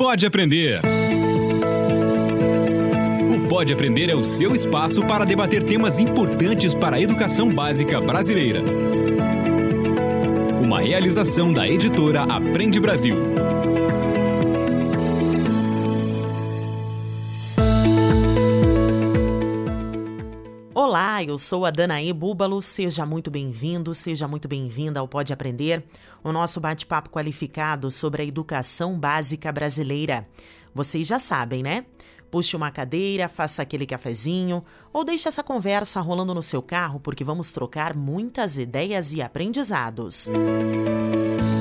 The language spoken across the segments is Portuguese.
Pode Aprender. O Pode Aprender é o seu espaço para debater temas importantes para a educação básica brasileira. Uma realização da editora Aprende Brasil. Olá, eu sou a Danae Búbalo. Seja muito bem-vindo, seja muito bem-vinda ao Pode Aprender, o nosso bate-papo qualificado sobre a educação básica brasileira. Vocês já sabem, né? Puxe uma cadeira, faça aquele cafezinho ou deixe essa conversa rolando no seu carro porque vamos trocar muitas ideias e aprendizados. Música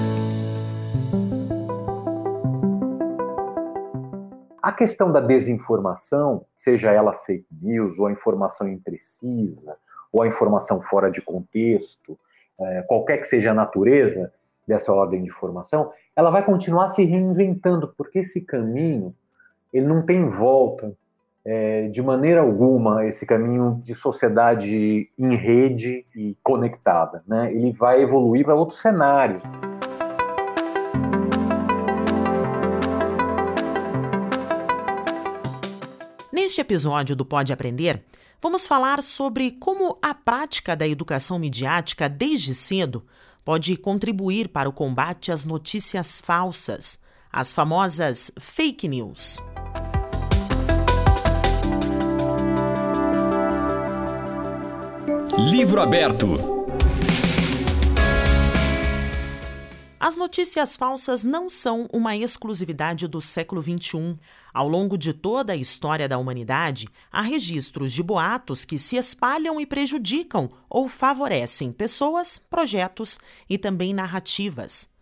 A questão da desinformação, seja ela fake news, ou a informação imprecisa, ou a informação fora de contexto, é, qualquer que seja a natureza dessa ordem de informação, ela vai continuar se reinventando, porque esse caminho ele não tem volta é, de maneira alguma, esse caminho de sociedade em rede e conectada. Né? Ele vai evoluir para outro cenário. Neste episódio do Pode Aprender, vamos falar sobre como a prática da educação midiática desde cedo pode contribuir para o combate às notícias falsas, as famosas fake news. Livro aberto. As notícias falsas não são uma exclusividade do século XXI. Ao longo de toda a história da humanidade, há registros de boatos que se espalham e prejudicam ou favorecem pessoas, projetos e também narrativas.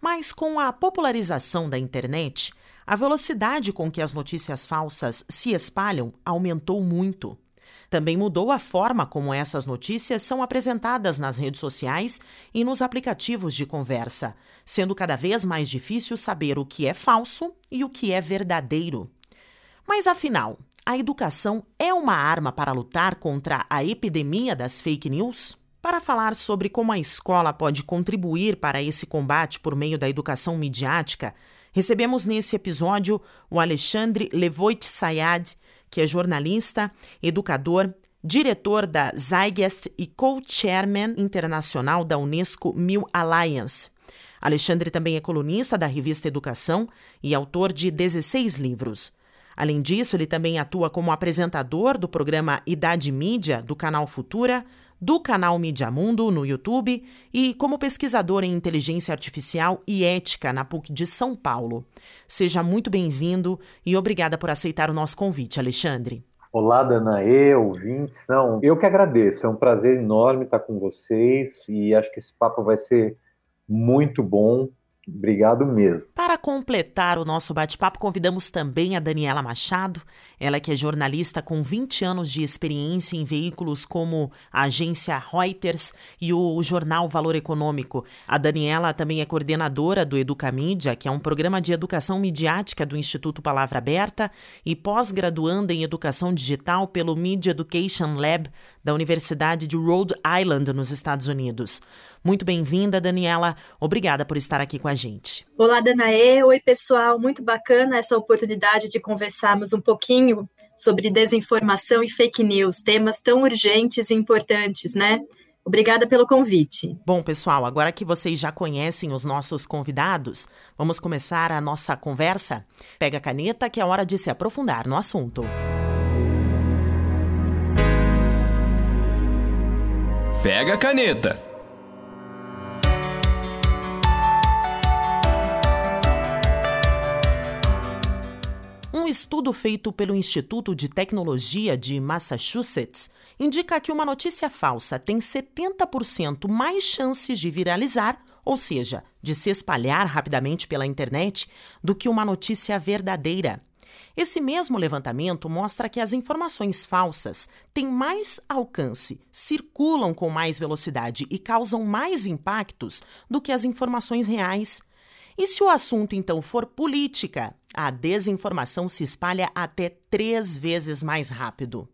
Mas com a popularização da internet, a velocidade com que as notícias falsas se espalham aumentou muito. Também mudou a forma como essas notícias são apresentadas nas redes sociais e nos aplicativos de conversa, sendo cada vez mais difícil saber o que é falso e o que é verdadeiro. Mas afinal, a educação é uma arma para lutar contra a epidemia das fake news? Para falar sobre como a escola pode contribuir para esse combate por meio da educação midiática, recebemos nesse episódio o Alexandre Levoit Sayad, que é jornalista, educador, diretor da Zeitgeist e co-chairman internacional da Unesco Mil Alliance. Alexandre também é colunista da revista Educação e autor de 16 livros. Além disso, ele também atua como apresentador do programa Idade Mídia do canal Futura, do canal Mídia Mundo no YouTube e como pesquisador em inteligência artificial e ética na PUC de São Paulo. Seja muito bem-vindo e obrigada por aceitar o nosso convite, Alexandre. Olá, Danaê, ouvintes. Não, eu que agradeço. É um prazer enorme estar com vocês e acho que esse papo vai ser muito bom Obrigado mesmo. Para completar o nosso bate-papo, convidamos também a Daniela Machado, ela que é jornalista com 20 anos de experiência em veículos como a agência Reuters e o jornal Valor Econômico. A Daniela também é coordenadora do Educamídia, que é um programa de educação midiática do Instituto Palavra Aberta, e pós-graduanda em educação digital pelo Media Education Lab da Universidade de Rhode Island, nos Estados Unidos. Muito bem-vinda, Daniela. Obrigada por estar aqui com a gente. Olá, Danaê. Oi, pessoal. Muito bacana essa oportunidade de conversarmos um pouquinho sobre desinformação e fake news, temas tão urgentes e importantes, né? Obrigada pelo convite. Bom, pessoal, agora que vocês já conhecem os nossos convidados, vamos começar a nossa conversa? Pega a caneta que é hora de se aprofundar no assunto. Pega a caneta. Um estudo feito pelo Instituto de Tecnologia de Massachusetts indica que uma notícia falsa tem 70% mais chances de viralizar, ou seja, de se espalhar rapidamente pela internet, do que uma notícia verdadeira. Esse mesmo levantamento mostra que as informações falsas têm mais alcance, circulam com mais velocidade e causam mais impactos do que as informações reais. E se o assunto então for política, a desinformação se espalha até três vezes mais rápido.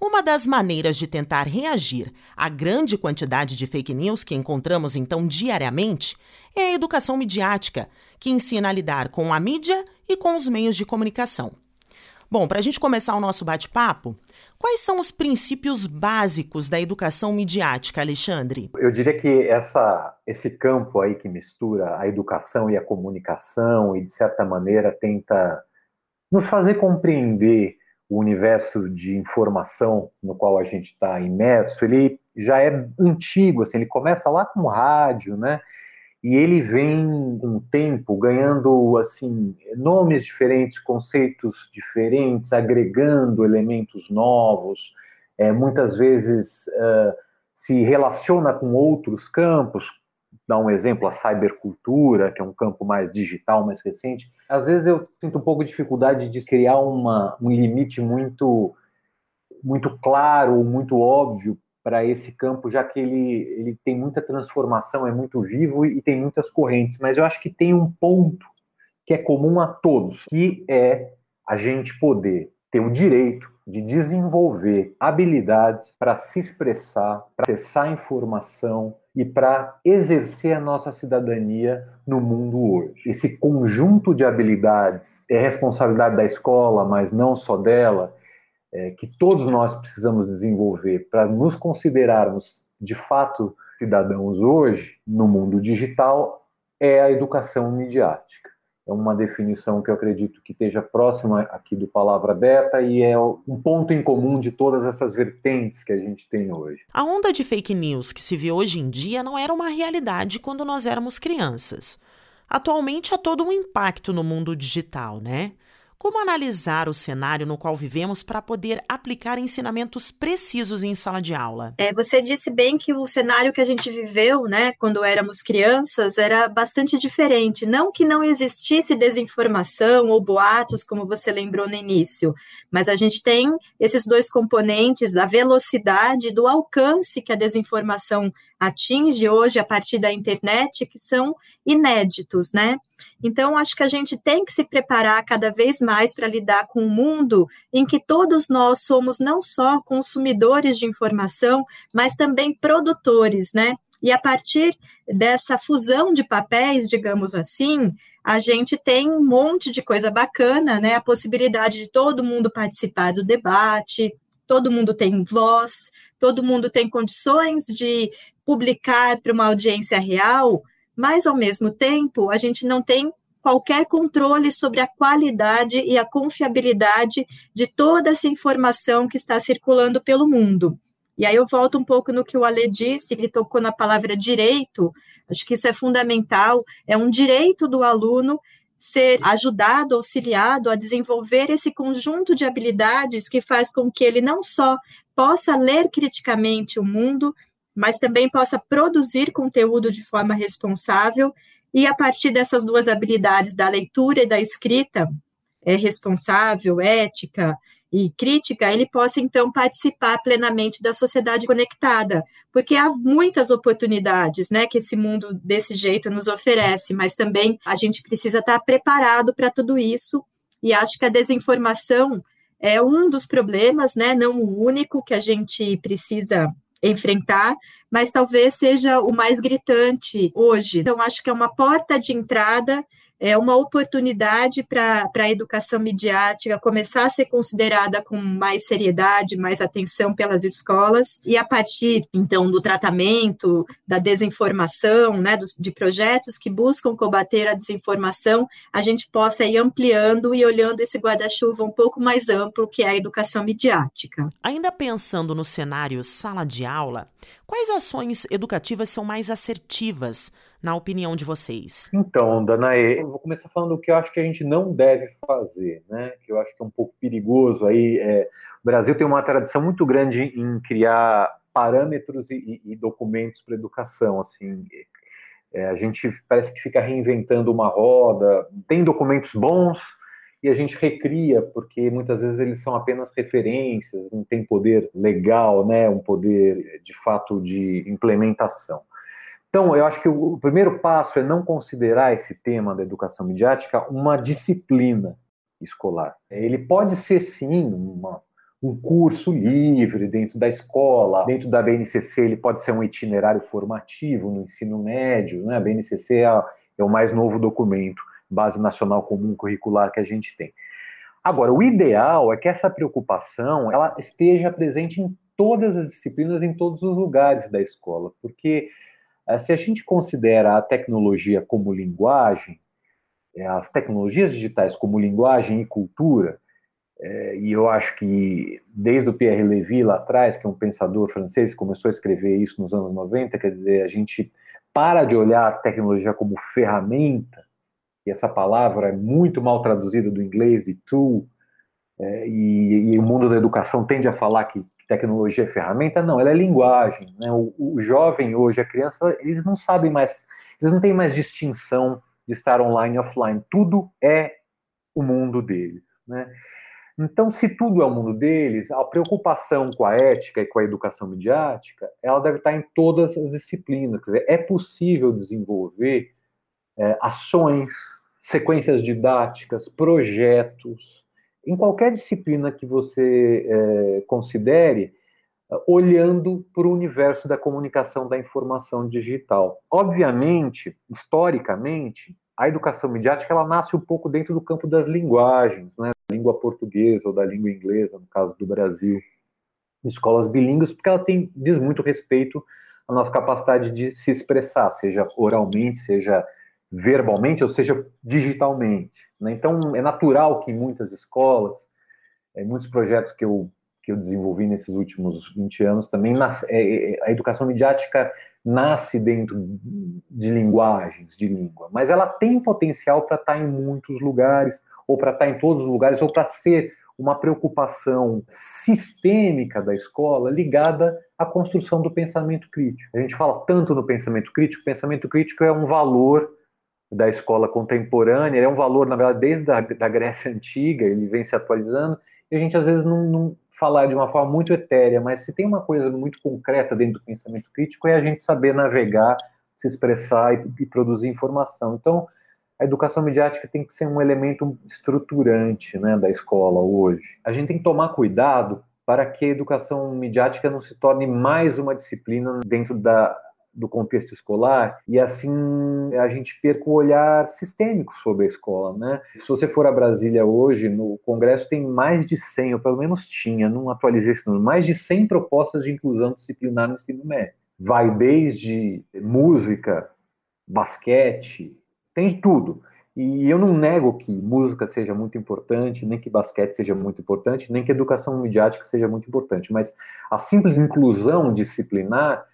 Uma das maneiras de tentar reagir à grande quantidade de fake news que encontramos então diariamente é a educação midiática, que ensina a lidar com a mídia e com os meios de comunicação. Bom, para a gente começar o nosso bate-papo, quais são os princípios básicos da educação midiática, Alexandre? Eu diria que essa, esse campo aí que mistura a educação e a comunicação e, de certa maneira, tenta nos fazer compreender o universo de informação no qual a gente está imerso, ele já é antigo, assim, ele começa lá com o rádio, né? E ele vem com o tempo ganhando assim nomes diferentes, conceitos diferentes, agregando elementos novos. É, muitas vezes uh, se relaciona com outros campos, dar um exemplo, a cybercultura, que é um campo mais digital, mais recente, às vezes eu sinto um pouco de dificuldade de criar uma, um limite muito, muito claro, muito óbvio para esse campo, já que ele, ele tem muita transformação, é muito vivo e tem muitas correntes. Mas eu acho que tem um ponto que é comum a todos, que é a gente poder ter o direito de desenvolver habilidades para se expressar, para acessar informação e para exercer a nossa cidadania no mundo hoje. Esse conjunto de habilidades é responsabilidade da escola, mas não só dela, é, que todos nós precisamos desenvolver para nos considerarmos de fato cidadãos hoje no mundo digital é a educação midiática é uma definição que eu acredito que esteja próxima aqui do Palavra Aberta e é um ponto em comum de todas essas vertentes que a gente tem hoje. A onda de fake news que se vê hoje em dia não era uma realidade quando nós éramos crianças. Atualmente há todo um impacto no mundo digital, né? Como analisar o cenário no qual vivemos para poder aplicar ensinamentos precisos em sala de aula? É, você disse bem que o cenário que a gente viveu, né, quando éramos crianças, era bastante diferente. Não que não existisse desinformação ou boatos, como você lembrou no início, mas a gente tem esses dois componentes da velocidade, do alcance que a desinformação atinge hoje a partir da internet, que são inéditos, né? Então, acho que a gente tem que se preparar cada vez mais para lidar com um mundo em que todos nós somos não só consumidores de informação, mas também produtores, né? E a partir dessa fusão de papéis, digamos assim, a gente tem um monte de coisa bacana, né? A possibilidade de todo mundo participar do debate, todo mundo tem voz, todo mundo tem condições de publicar para uma audiência real, mas ao mesmo tempo a gente não tem qualquer controle sobre a qualidade e a confiabilidade de toda essa informação que está circulando pelo mundo. E aí eu volto um pouco no que o Ale disse, ele tocou na palavra direito, acho que isso é fundamental, é um direito do aluno ser ajudado, auxiliado a desenvolver esse conjunto de habilidades que faz com que ele não só possa ler criticamente o mundo, mas também possa produzir conteúdo de forma responsável e a partir dessas duas habilidades da leitura e da escrita é responsável, ética e crítica, ele possa então participar plenamente da sociedade conectada, porque há muitas oportunidades, né, que esse mundo desse jeito nos oferece, mas também a gente precisa estar preparado para tudo isso. E acho que a desinformação é um dos problemas, né, não o único que a gente precisa enfrentar, mas talvez seja o mais gritante hoje. Então, acho que é uma porta de entrada é uma oportunidade para a educação midiática começar a ser considerada com mais seriedade, mais atenção pelas escolas, e a partir, então, do tratamento, da desinformação, né, dos, de projetos que buscam combater a desinformação, a gente possa ir ampliando e olhando esse guarda-chuva um pouco mais amplo, que é a educação midiática. Ainda pensando no cenário sala de aula, quais ações educativas são mais assertivas na opinião de vocês? Então, Danae, eu vou começar falando o que eu acho que a gente não deve fazer, né? Que eu acho que é um pouco perigoso aí. É... o Brasil tem uma tradição muito grande em criar parâmetros e, e documentos para educação, assim. É, a gente parece que fica reinventando uma roda. Tem documentos bons, e a gente recria, porque muitas vezes eles são apenas referências, não tem poder legal, né, um poder de fato de implementação. Então, eu acho que o primeiro passo é não considerar esse tema da educação midiática uma disciplina escolar. Ele pode ser, sim, uma, um curso livre dentro da escola, dentro da BNCC ele pode ser um itinerário formativo no ensino médio, né? a BNCC é, é o mais novo documento base nacional comum curricular que a gente tem. Agora, o ideal é que essa preocupação ela esteja presente em todas as disciplinas, em todos os lugares da escola, porque se a gente considera a tecnologia como linguagem, eh, as tecnologias digitais como linguagem e cultura, é, e eu acho que desde o Pierre Levy lá atrás, que é um pensador francês, começou a escrever isso nos anos 90, quer dizer, a gente para de olhar a tecnologia como ferramenta, e essa palavra é muito mal traduzida do inglês de tool, e, e, o mundo da educação tende a falar que tecnologia é ferramenta, não, ela é linguagem. Né? O, o jovem hoje, a criança, eles não sabem mais, eles não têm mais distinção de estar online e offline, tudo é o mundo deles. Né? Então, se tudo é o mundo deles, a preocupação com a ética e com a educação midiática, ela deve estar em todas as disciplinas. Quer dizer, é possível desenvolver é, ações, sequências didáticas, projetos, em qualquer disciplina que você é, considere, olhando para o universo da comunicação da informação digital. Obviamente, historicamente, a educação midiática ela nasce um pouco dentro do campo das linguagens, né? da língua portuguesa ou da língua inglesa, no caso do Brasil, escolas bilíngues, porque ela tem, diz muito respeito à nossa capacidade de se expressar, seja oralmente, seja verbalmente, ou seja digitalmente. Né? Então, é natural que em muitas escolas, em muitos projetos que eu que eu desenvolvi nesses últimos 20 anos também, é, é, a educação midiática nasce dentro de linguagens, de língua, mas ela tem potencial para estar tá em muitos lugares, ou para estar tá em todos os lugares, ou para ser uma preocupação sistêmica da escola ligada à construção do pensamento crítico. A gente fala tanto no pensamento crítico, pensamento crítico é um valor da escola contemporânea, é um valor, na verdade, desde a da Grécia Antiga, ele vem se atualizando, e a gente às vezes não, não falar de uma forma muito etérea, mas se tem uma coisa muito concreta dentro do pensamento crítico é a gente saber navegar, se expressar e, e produzir informação. Então, a educação midiática tem que ser um elemento estruturante né, da escola hoje. A gente tem que tomar cuidado para que a educação midiática não se torne mais uma disciplina dentro da do contexto escolar e assim a gente perca o olhar sistêmico sobre a escola, né? Se você for a Brasília hoje, no Congresso tem mais de 100, ou pelo menos tinha, não atualizei esse número, mais de 100 propostas de inclusão disciplinar no ensino médio. Vai desde música, basquete, tem de tudo. E eu não nego que música seja muito importante, nem que basquete seja muito importante, nem que educação midiática seja muito importante, mas a simples inclusão disciplinar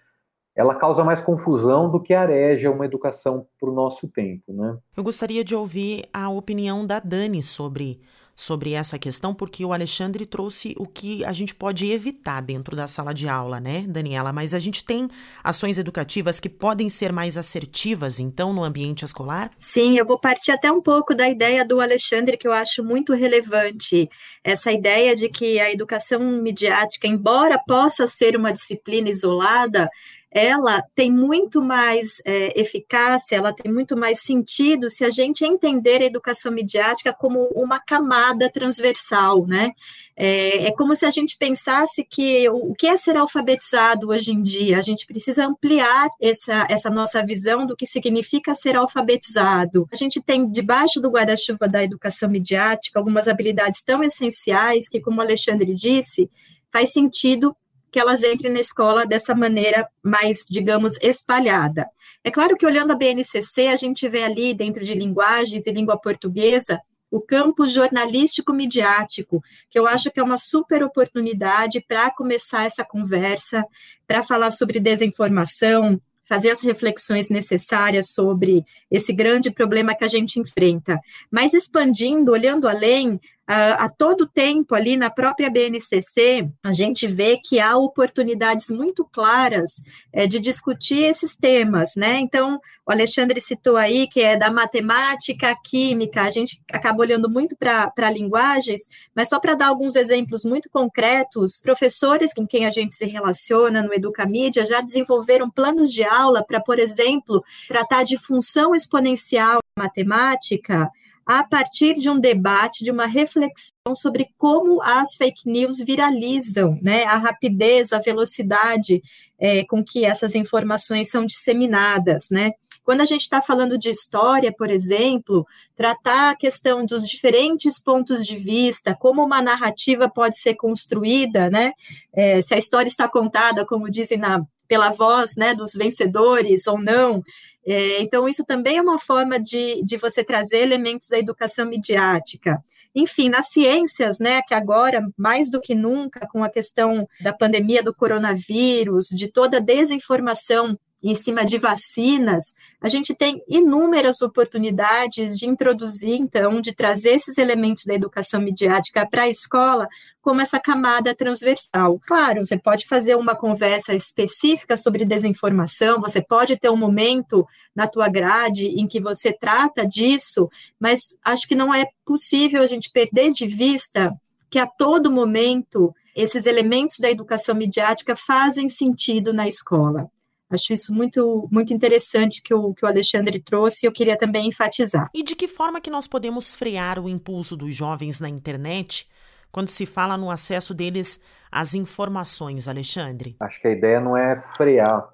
ela causa mais confusão do que areja uma educação para o nosso tempo, né? Eu gostaria de ouvir a opinião da Dani sobre sobre essa questão, porque o Alexandre trouxe o que a gente pode evitar dentro da sala de aula, né, Daniela? Mas a gente tem ações educativas que podem ser mais assertivas, então, no ambiente escolar? Sim, eu vou partir até um pouco da ideia do Alexandre, que eu acho muito relevante. Essa ideia de que a educação midiática, embora possa ser uma disciplina isolada, ela tem muito mais é, eficácia, ela tem muito mais sentido se a gente entender a educação midiática como uma camada transversal, né? É, é como se a gente pensasse que o, que é ser alfabetizado hoje em dia? A gente precisa ampliar essa, essa nossa visão do que significa ser alfabetizado. A gente tem debaixo do guarda-chuva da educação midiática algumas habilidades tão essenciais que, como o Alexandre disse, faz sentido que elas entrem na escola dessa maneira mais, digamos, espalhada. É claro que olhando a BNCC, a gente vê ali dentro de linguagens e língua portuguesa o campo jornalístico midiático, que eu acho que é uma super oportunidade para começar essa conversa, para falar sobre desinformação, fazer as reflexões necessárias sobre esse grande problema que a gente enfrenta. Mas expandindo, olhando além, a, a todo tempo ali na própria BNCC, a gente vê que há oportunidades muito claras é, de discutir esses temas, né? Então, o Alexandre citou aí que é da matemática, química, a gente acaba olhando muito para linguagens, mas só para dar alguns exemplos muito concretos, professores com quem a gente se relaciona no Educamídia já desenvolveram planos de aula para, por exemplo, tratar de função exponencial matemática, a partir de um debate, de uma reflexão sobre como as fake news viralizam, né? A rapidez, a velocidade é, com que essas informações são disseminadas, né? Quando a gente está falando de história, por exemplo, tratar a questão dos diferentes pontos de vista, como uma narrativa pode ser construída, né? É, se a história está contada, como dizem na pela voz né, dos vencedores ou não. É, então, isso também é uma forma de, de você trazer elementos da educação midiática. Enfim, nas ciências, né, que agora, mais do que nunca, com a questão da pandemia do coronavírus, de toda a desinformação em cima de vacinas, a gente tem inúmeras oportunidades de introduzir, então, de trazer esses elementos da educação midiática para a escola como essa camada transversal. Claro, você pode fazer uma conversa específica sobre desinformação, você pode ter um momento na tua grade em que você trata disso, mas acho que não é possível a gente perder de vista que a todo momento esses elementos da educação midiática fazem sentido na escola. Acho isso muito, muito interessante que o, que o Alexandre trouxe e eu queria também enfatizar. E de que forma que nós podemos frear o impulso dos jovens na internet quando se fala no acesso deles às informações, Alexandre? Acho que a ideia não é frear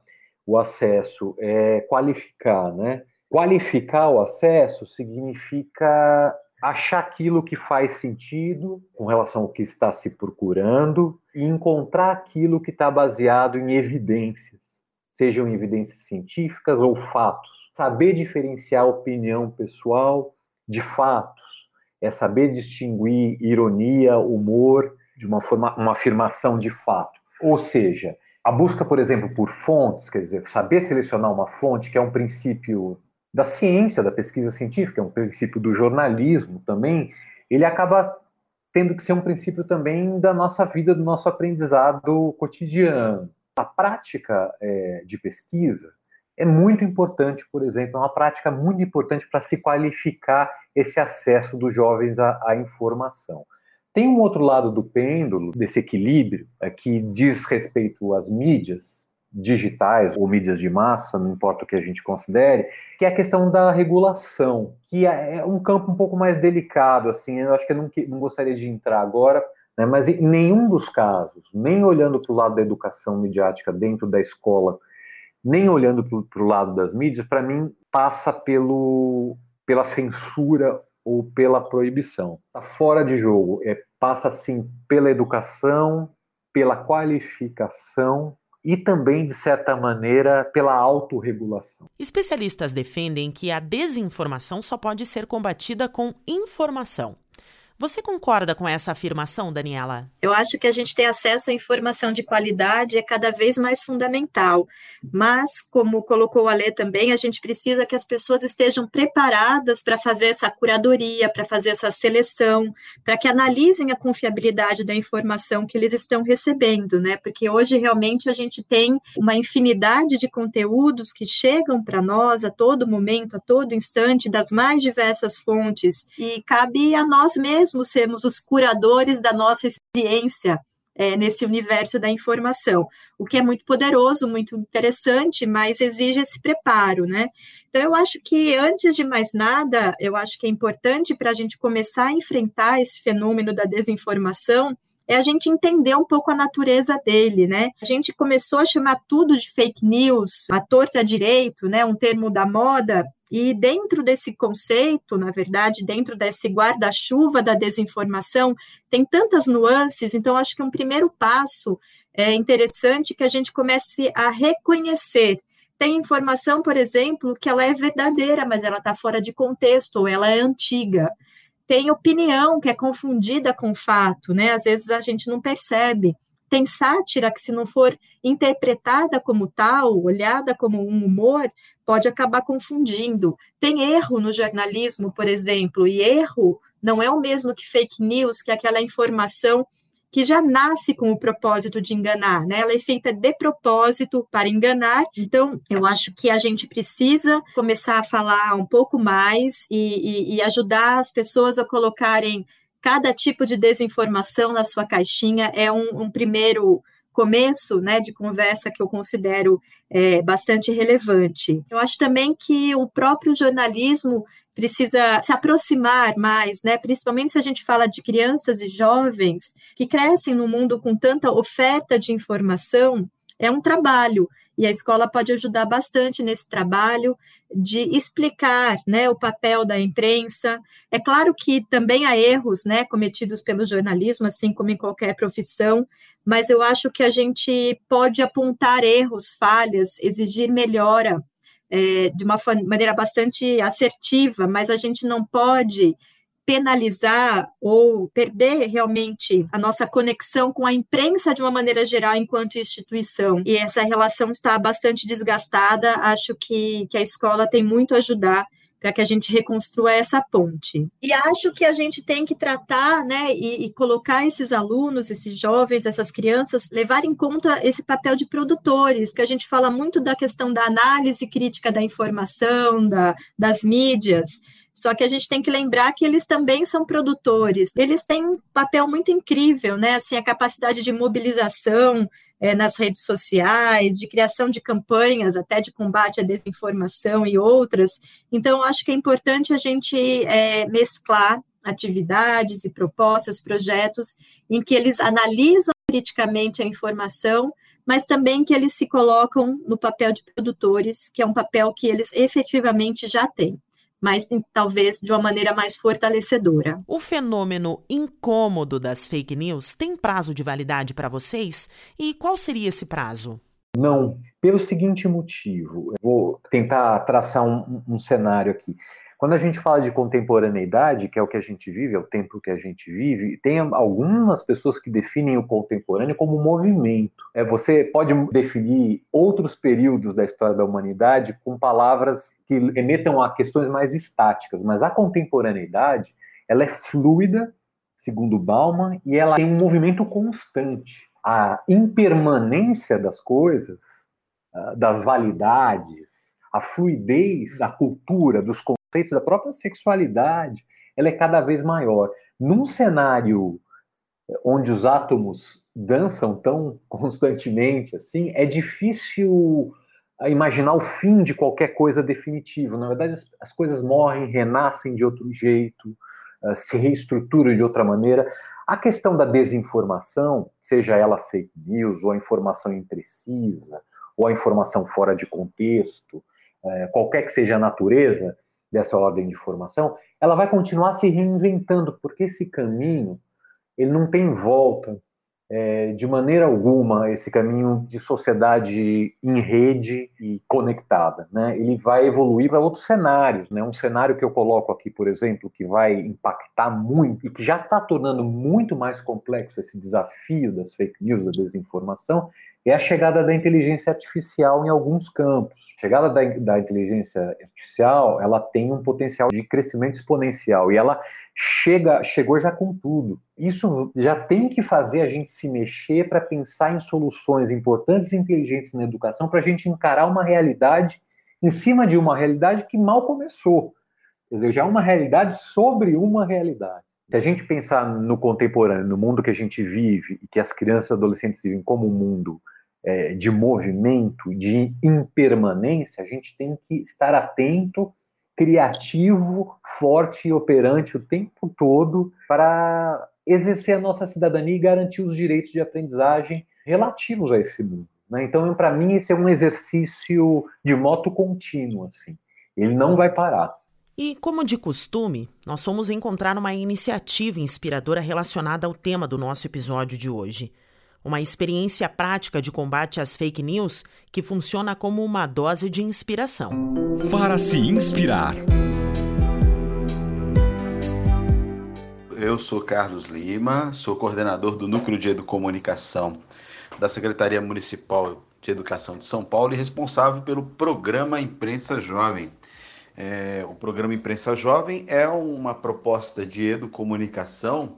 o acesso, é qualificar, né? Qualificar o acesso significa achar aquilo que faz sentido com relação ao que está se procurando e encontrar aquilo que está baseado em evidências sejam evidências científicas ou fatos. Saber diferenciar opinião pessoal de fatos é saber distinguir ironia, humor de uma, forma, uma afirmação de fato. Ou seja, a busca, por exemplo, por fontes, quer dizer, saber selecionar uma fonte, que é um princípio da ciência, da pesquisa científica, é um princípio do jornalismo também, ele acaba tendo que ser um princípio também da nossa vida, do nosso aprendizado cotidiano. A prática é, de pesquisa é muito importante, por exemplo, é uma prática muito importante para se qualificar esse acesso dos jovens à, à, informação. Tem um outro lado do pêndulo, desse equilíbrio, é, que diz respeito às mídias digitais ou mídias de massa, não importa o que a gente considere, que é a questão da regulação, que é, é um campo um pouco mais delicado, assim, eu acho que eu não, não gostaria de entrar agora, né? Mas em nenhum dos casos, nem olhando para o lado da educação midiática dentro da escola, nem olhando para o lado das mídias, para mim passa pelo, pela censura ou pela proibição. Está fora de jogo. É, passa, sim, pela educação, pela qualificação e também, de certa maneira, pela autorregulação. Especialistas defendem que a desinformação só pode ser combatida com informação. Você concorda com essa afirmação, Daniela? Eu acho que a gente ter acesso à informação de qualidade é cada vez mais fundamental. Mas, como colocou a Lê também, a gente precisa que as pessoas estejam preparadas para fazer essa curadoria, para fazer essa seleção, para que analisem a confiabilidade da informação que eles estão recebendo, né? Porque hoje realmente a gente tem uma infinidade de conteúdos que chegam para nós a todo momento, a todo instante, das mais diversas fontes, e cabe a nós mesmos mesmos sermos os curadores da nossa experiência é, nesse universo da informação, o que é muito poderoso, muito interessante, mas exige esse preparo, né? Então, eu acho que, antes de mais nada, eu acho que é importante para a gente começar a enfrentar esse fenômeno da desinformação, é a gente entender um pouco a natureza dele, né? A gente começou a chamar tudo de fake news, a torta direito, né? Um termo da moda, e dentro desse conceito, na verdade, dentro desse guarda-chuva da desinformação, tem tantas nuances, então acho que um primeiro passo é interessante que a gente comece a reconhecer tem informação, por exemplo, que ela é verdadeira, mas ela está fora de contexto, ou ela é antiga. Tem opinião que é confundida com fato, né? Às vezes a gente não percebe. Tem sátira que, se não for interpretada como tal, olhada como um humor, pode acabar confundindo. Tem erro no jornalismo, por exemplo, e erro não é o mesmo que fake news, que é aquela informação que já nasce com o propósito de enganar, né? Ela é feita de propósito para enganar. Então, eu acho que a gente precisa começar a falar um pouco mais e, e, e ajudar as pessoas a colocarem cada tipo de desinformação na sua caixinha é um, um primeiro começo né, de conversa que eu considero é, bastante relevante. Eu acho também que o próprio jornalismo precisa se aproximar mais, né? Principalmente se a gente fala de crianças e jovens que crescem no mundo com tanta oferta de informação, é um trabalho. e a escola pode ajudar bastante nesse trabalho de explicar né, o papel da imprensa. É claro que também há erros né, cometidos pelo jornalismo, assim como em qualquer profissão, mas eu acho que a gente pode apontar erros, falhas, exigir melhora é, de uma maneira bastante assertiva, mas a gente não pode penalizar ou perder realmente a nossa conexão com a imprensa de uma maneira geral enquanto instituição. E essa relação está bastante desgastada. Acho que, que a escola tem muito a ajudar para que a gente reconstrua essa ponte. E acho que a gente tem que tratar, né, e, e, colocar esses alunos, esses jovens, essas crianças, levar em conta esse papel de produtores, que a gente fala muito da questão da análise crítica da informação, da, das mídias, só que a gente tem que lembrar que eles também são produtores. Eles têm um papel muito incrível, né? Assim, a capacidade de mobilização é, nas redes sociais, de criação de campanhas, até de combate à desinformação e outras. Então, acho que é importante a gente é, mesclar atividades e propostas, projetos em que eles analisam criticamente a informação, mas também que eles se colocam no papel de produtores, que é um papel que eles efetivamente já têm mas talvez de uma maneira mais fortalecedora. O fenômeno incômodo das fake news tem prazo de validade para vocês? E qual seria esse prazo? Não, pelo seguinte motivo. Eu vou tentar traçar um, um cenário aqui. Quando a gente fala de contemporaneidade, que é o que a gente vive, é o tempo que a gente vive, tem algumas pessoas que definem o contemporâneo como movimento. É, você pode definir outros períodos da história da humanidade com palavras que remetam a questões mais estáticas, mas a contemporaneidade ela é fluida, segundo Bauman, e ela tem um movimento constante. A impermanência das coisas, ah, das validades, a fluidez da cultura, dos conceitos da própria sexualidade, ela é cada vez maior. Num cenário eh, onde os átomos dançam tão constantemente assim, é difícil imaginar o fim de qualquer coisa definitivo. Na verdade, as, as coisas morrem, renascem de outro jeito, uh, se reestruturam de outra maneira. A questão da desinformação, seja ela fake news, ou a informação imprecisa, ou a informação fora de contexto, uh, qualquer que seja a natureza, dessa ordem de formação, ela vai continuar se reinventando, porque esse caminho ele não tem volta é, de maneira alguma esse caminho de sociedade em rede e conectada, né? Ele vai evoluir para outros cenários, né? Um cenário que eu coloco aqui, por exemplo, que vai impactar muito e que já está tornando muito mais complexo esse desafio das fake news, da desinformação, é a chegada da inteligência artificial em alguns campos. A chegada da, da inteligência artificial, ela tem um potencial de crescimento exponencial e ela chega, chegou já com tudo. Isso já tem que fazer a gente se mexer para pensar em soluções importantes e inteligentes na educação para a gente encarar uma realidade em cima de uma realidade que mal começou. Quer dizer, já é uma realidade sobre uma realidade. Se a gente pensar no contemporâneo, no mundo que a gente vive e que as crianças e adolescentes vivem como um mundo é, de movimento, de impermanência, a gente tem que estar atento, criativo, forte e operante o tempo todo para exercer a nossa cidadania e garantir os direitos de aprendizagem relativos a esse mundo. Né? Então, para mim, esse é um exercício de moto contínuo. Assim. Ele não vai parar. E, como de costume, nós fomos encontrar uma iniciativa inspiradora relacionada ao tema do nosso episódio de hoje uma experiência prática de combate às fake news que funciona como uma dose de inspiração. Para se inspirar. Eu sou Carlos Lima, sou coordenador do Núcleo de Educomunicação da Secretaria Municipal de Educação de São Paulo e responsável pelo programa Imprensa Jovem. É, o programa Imprensa Jovem é uma proposta de educomunicação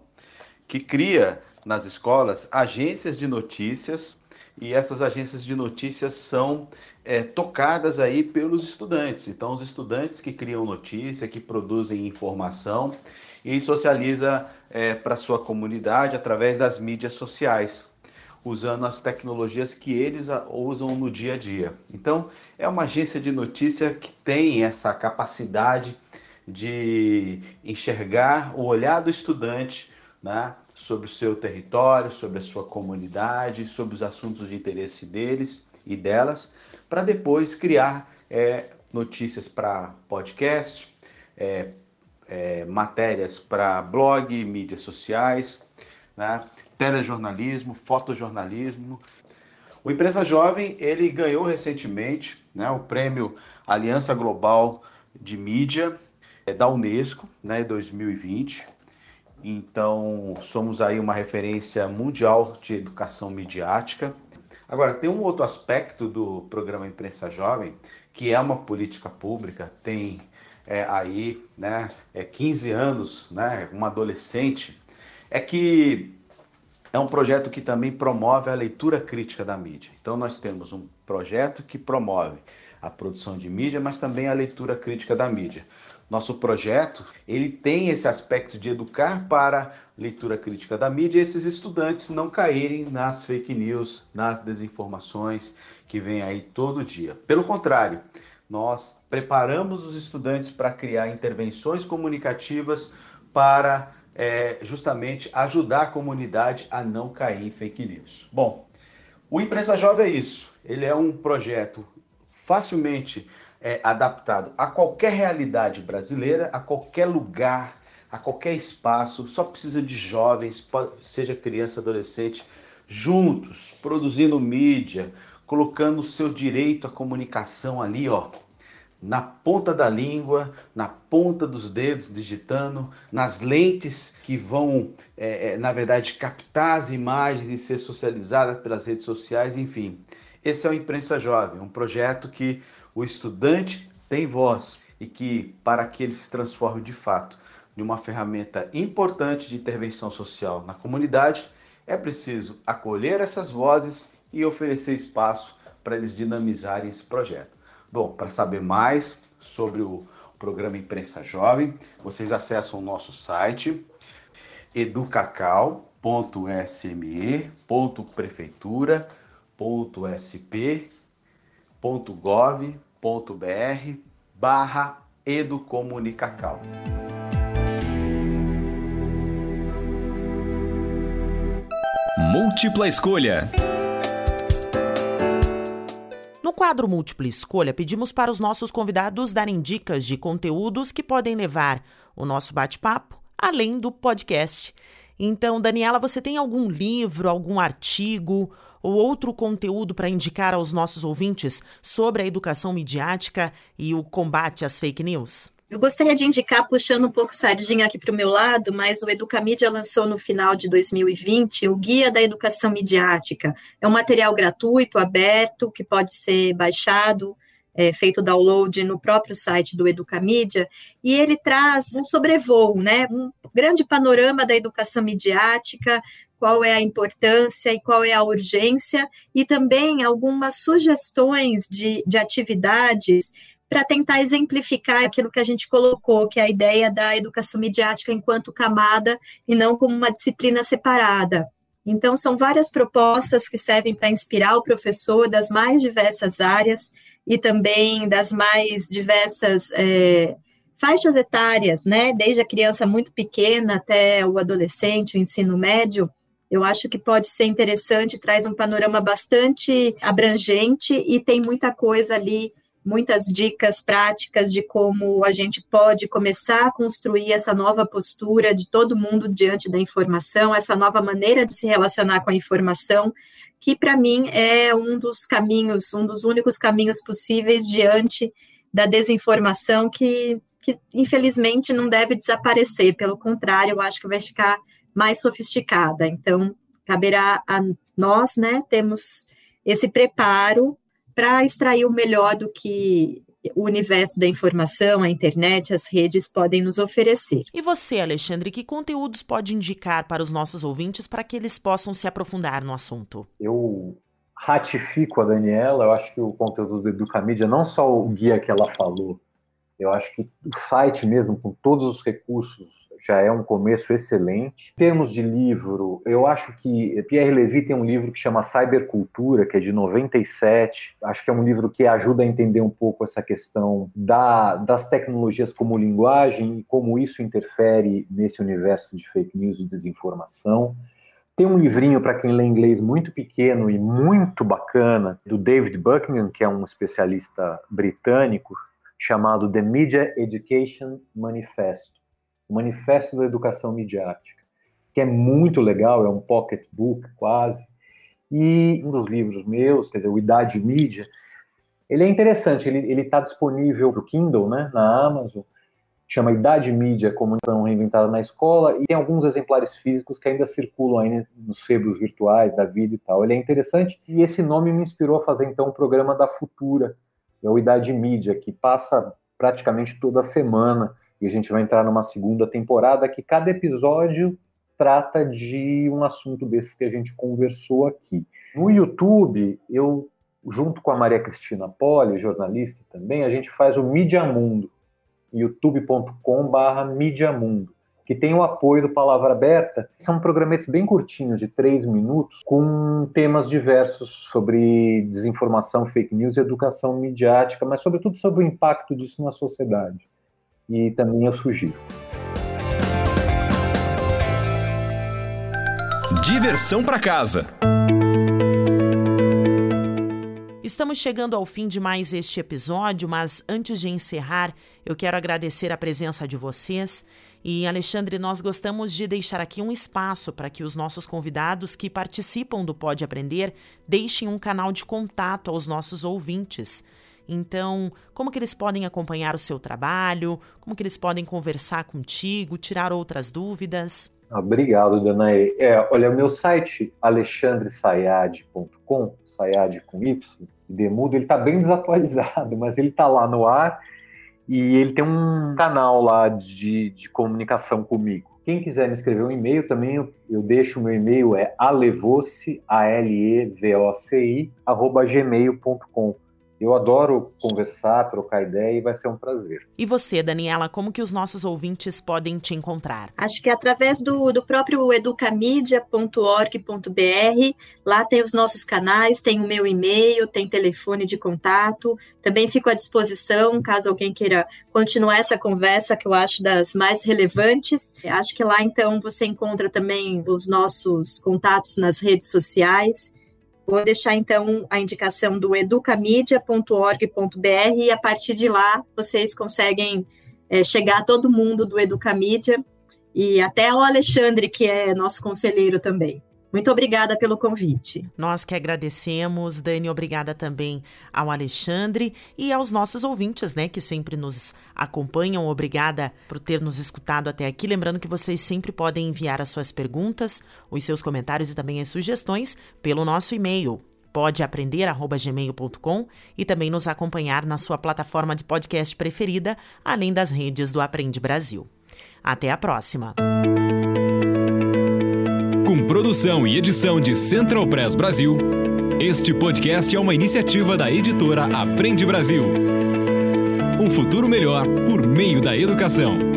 que cria nas escolas agências de notícias e essas agências de notícias são é, tocadas aí pelos estudantes. Então, os estudantes que criam notícia, que produzem informação e socializa é, para sua comunidade através das mídias sociais, usando as tecnologias que eles usam no dia a dia. Então, é uma agência de notícia que tem essa capacidade de enxergar o olhar do estudante, né? Sobre o seu território, sobre a sua comunidade, sobre os assuntos de interesse deles e delas, para depois criar é, notícias para podcast, é, é, matérias para blog, mídias sociais, né, telejornalismo, fotojornalismo. O Empresa Jovem ele ganhou recentemente né, o prêmio Aliança Global de Mídia é, da Unesco, né, 2020. Então, somos aí uma referência mundial de educação midiática. Agora, tem um outro aspecto do programa Imprensa Jovem, que é uma política pública, tem é, aí né, é 15 anos, né, uma adolescente, é que é um projeto que também promove a leitura crítica da mídia. Então, nós temos um projeto que promove a produção de mídia, mas também a leitura crítica da mídia. Nosso projeto, ele tem esse aspecto de educar para leitura crítica da mídia esses estudantes não caírem nas fake news, nas desinformações que vem aí todo dia. Pelo contrário, nós preparamos os estudantes para criar intervenções comunicativas para é, justamente ajudar a comunidade a não cair em fake news. Bom, o Imprensa Jovem é isso. Ele é um projeto facilmente é, adaptado a qualquer realidade brasileira, a qualquer lugar, a qualquer espaço. Só precisa de jovens, seja criança, adolescente, juntos, produzindo mídia, colocando o seu direito à comunicação ali, ó, na ponta da língua, na ponta dos dedos, digitando, nas lentes que vão, é, é, na verdade, captar as imagens e ser socializadas pelas redes sociais, enfim. Esse é o Imprensa Jovem, um projeto que o estudante tem voz e que, para que ele se transforme de fato em uma ferramenta importante de intervenção social na comunidade, é preciso acolher essas vozes e oferecer espaço para eles dinamizarem esse projeto. Bom, para saber mais sobre o programa Imprensa Jovem, vocês acessam o nosso site educacau.sme.prefeitura.com www.sp.gov.br barra educomunicacal. Múltipla escolha. No quadro Múltipla Escolha, pedimos para os nossos convidados darem dicas de conteúdos que podem levar o nosso bate-papo além do podcast. Então, Daniela, você tem algum livro, algum artigo ou outro conteúdo para indicar aos nossos ouvintes sobre a educação midiática e o combate às fake news? Eu gostaria de indicar, puxando um pouco sardinha aqui para o meu lado, mas o Educamídia lançou no final de 2020 o Guia da Educação Midiática. É um material gratuito, aberto, que pode ser baixado, é, feito download no próprio site do Educamídia, e ele traz um sobrevoo, né, um grande panorama da educação midiática, qual é a importância e qual é a urgência, e também algumas sugestões de, de atividades para tentar exemplificar aquilo que a gente colocou, que é a ideia da educação midiática enquanto camada e não como uma disciplina separada. Então, são várias propostas que servem para inspirar o professor das mais diversas áreas e também das mais diversas é, faixas etárias, né? Desde a criança muito pequena até o adolescente, o ensino médio, eu acho que pode ser interessante, traz um panorama bastante abrangente e tem muita coisa ali, muitas dicas práticas de como a gente pode começar a construir essa nova postura de todo mundo diante da informação, essa nova maneira de se relacionar com a informação, que para mim é um dos caminhos, um dos únicos caminhos possíveis diante da desinformação que, que infelizmente não deve desaparecer, pelo contrário, eu acho que vai ficar mais sofisticada. Então, caberá a nós, né, temos esse preparo para extrair o melhor do que o universo da informação, a internet, as redes podem nos oferecer. E você, Alexandre, que conteúdos pode indicar para os nossos ouvintes para que eles possam se aprofundar no assunto? Eu ratifico a Daniela, eu acho que o conteúdo do Educamídia, não só o guia que ela falou, eu acho que o site mesmo, com todos os recursos já é um começo excelente. Em termos de livro, eu acho que Pierre Levy tem um livro que chama Cybercultura, que é de 97. Acho que é um livro que ajuda a entender um pouco essa questão da, das tecnologias como linguagem e como isso interfere nesse universo de fake news e desinformação. Tem um livrinho para quem lê inglês muito pequeno e muito bacana do David Buckingham, que é um especialista britânico, chamado The Media Education Manifesto, o Manifesto da Educação Midiática, que é muito legal, é um pocket book quase, e um dos livros meus, quer dizer, o Idade Mídia, ele é interessante, ele está disponível para o Kindle, né, na Amazon, chama Idade Mídia, Comunicação Reinventada na Escola, e tem alguns exemplares físicos que ainda circulam aí nos sebos virtuais da vida e tal. Ele é interessante, e esse nome me inspirou a fazer então o programa da Futura, é o Idade Mídia, que passa praticamente toda semana, e a gente vai entrar numa segunda temporada que cada episódio trata de um assunto desse que a gente conversou aqui. No YouTube, eu junto com a Maria Cristina Poli, jornalista também, a gente faz o Mídia Mundo, youtube.com/barra Mundo, que tem o apoio do Palavra Aberta. São programetes bem curtinhos, de três minutos, com temas diversos sobre desinformação, fake news e educação midiática, mas sobretudo sobre o impacto disso na sociedade. E também eu sugiro. Diversão para casa. Estamos chegando ao fim de mais este episódio, mas antes de encerrar, eu quero agradecer a presença de vocês. E, Alexandre, nós gostamos de deixar aqui um espaço para que os nossos convidados que participam do Pode Aprender deixem um canal de contato aos nossos ouvintes. Então, como que eles podem acompanhar o seu trabalho? Como que eles podem conversar contigo, tirar outras dúvidas? Obrigado, Danae. É, olha, o meu site alexandresayad.com, Sayad com Y, Demudo, ele está bem desatualizado, mas ele está lá no ar e ele tem um canal lá de, de comunicação comigo. Quem quiser me escrever um e-mail também, eu, eu deixo o meu e-mail, é alevoci, A-L-E-V-O-C-I, arroba gmail.com. Eu adoro conversar, trocar ideia e vai ser um prazer. E você, Daniela, como que os nossos ouvintes podem te encontrar? Acho que é através do, do próprio educamedia.org.br, lá tem os nossos canais, tem o meu e-mail, tem telefone de contato. Também fico à disposição, caso alguém queira continuar essa conversa, que eu acho das mais relevantes. Acho que lá, então, você encontra também os nossos contatos nas redes sociais. Vou deixar então a indicação do educamedia.org.br e a partir de lá vocês conseguem é, chegar a todo mundo do Educamídia e até ao Alexandre, que é nosso conselheiro também. Muito obrigada pelo convite. Nós que agradecemos, Dani, obrigada também ao Alexandre e aos nossos ouvintes, né, que sempre nos acompanham. Obrigada por ter nos escutado até aqui. Lembrando que vocês sempre podem enviar as suas perguntas, os seus comentários e também as sugestões pelo nosso e-mail podeaprender@gmail.com e também nos acompanhar na sua plataforma de podcast preferida, além das redes do Aprende Brasil. Até a próxima. Produção e edição de Central Press Brasil, este podcast é uma iniciativa da editora Aprende Brasil. Um futuro melhor por meio da educação.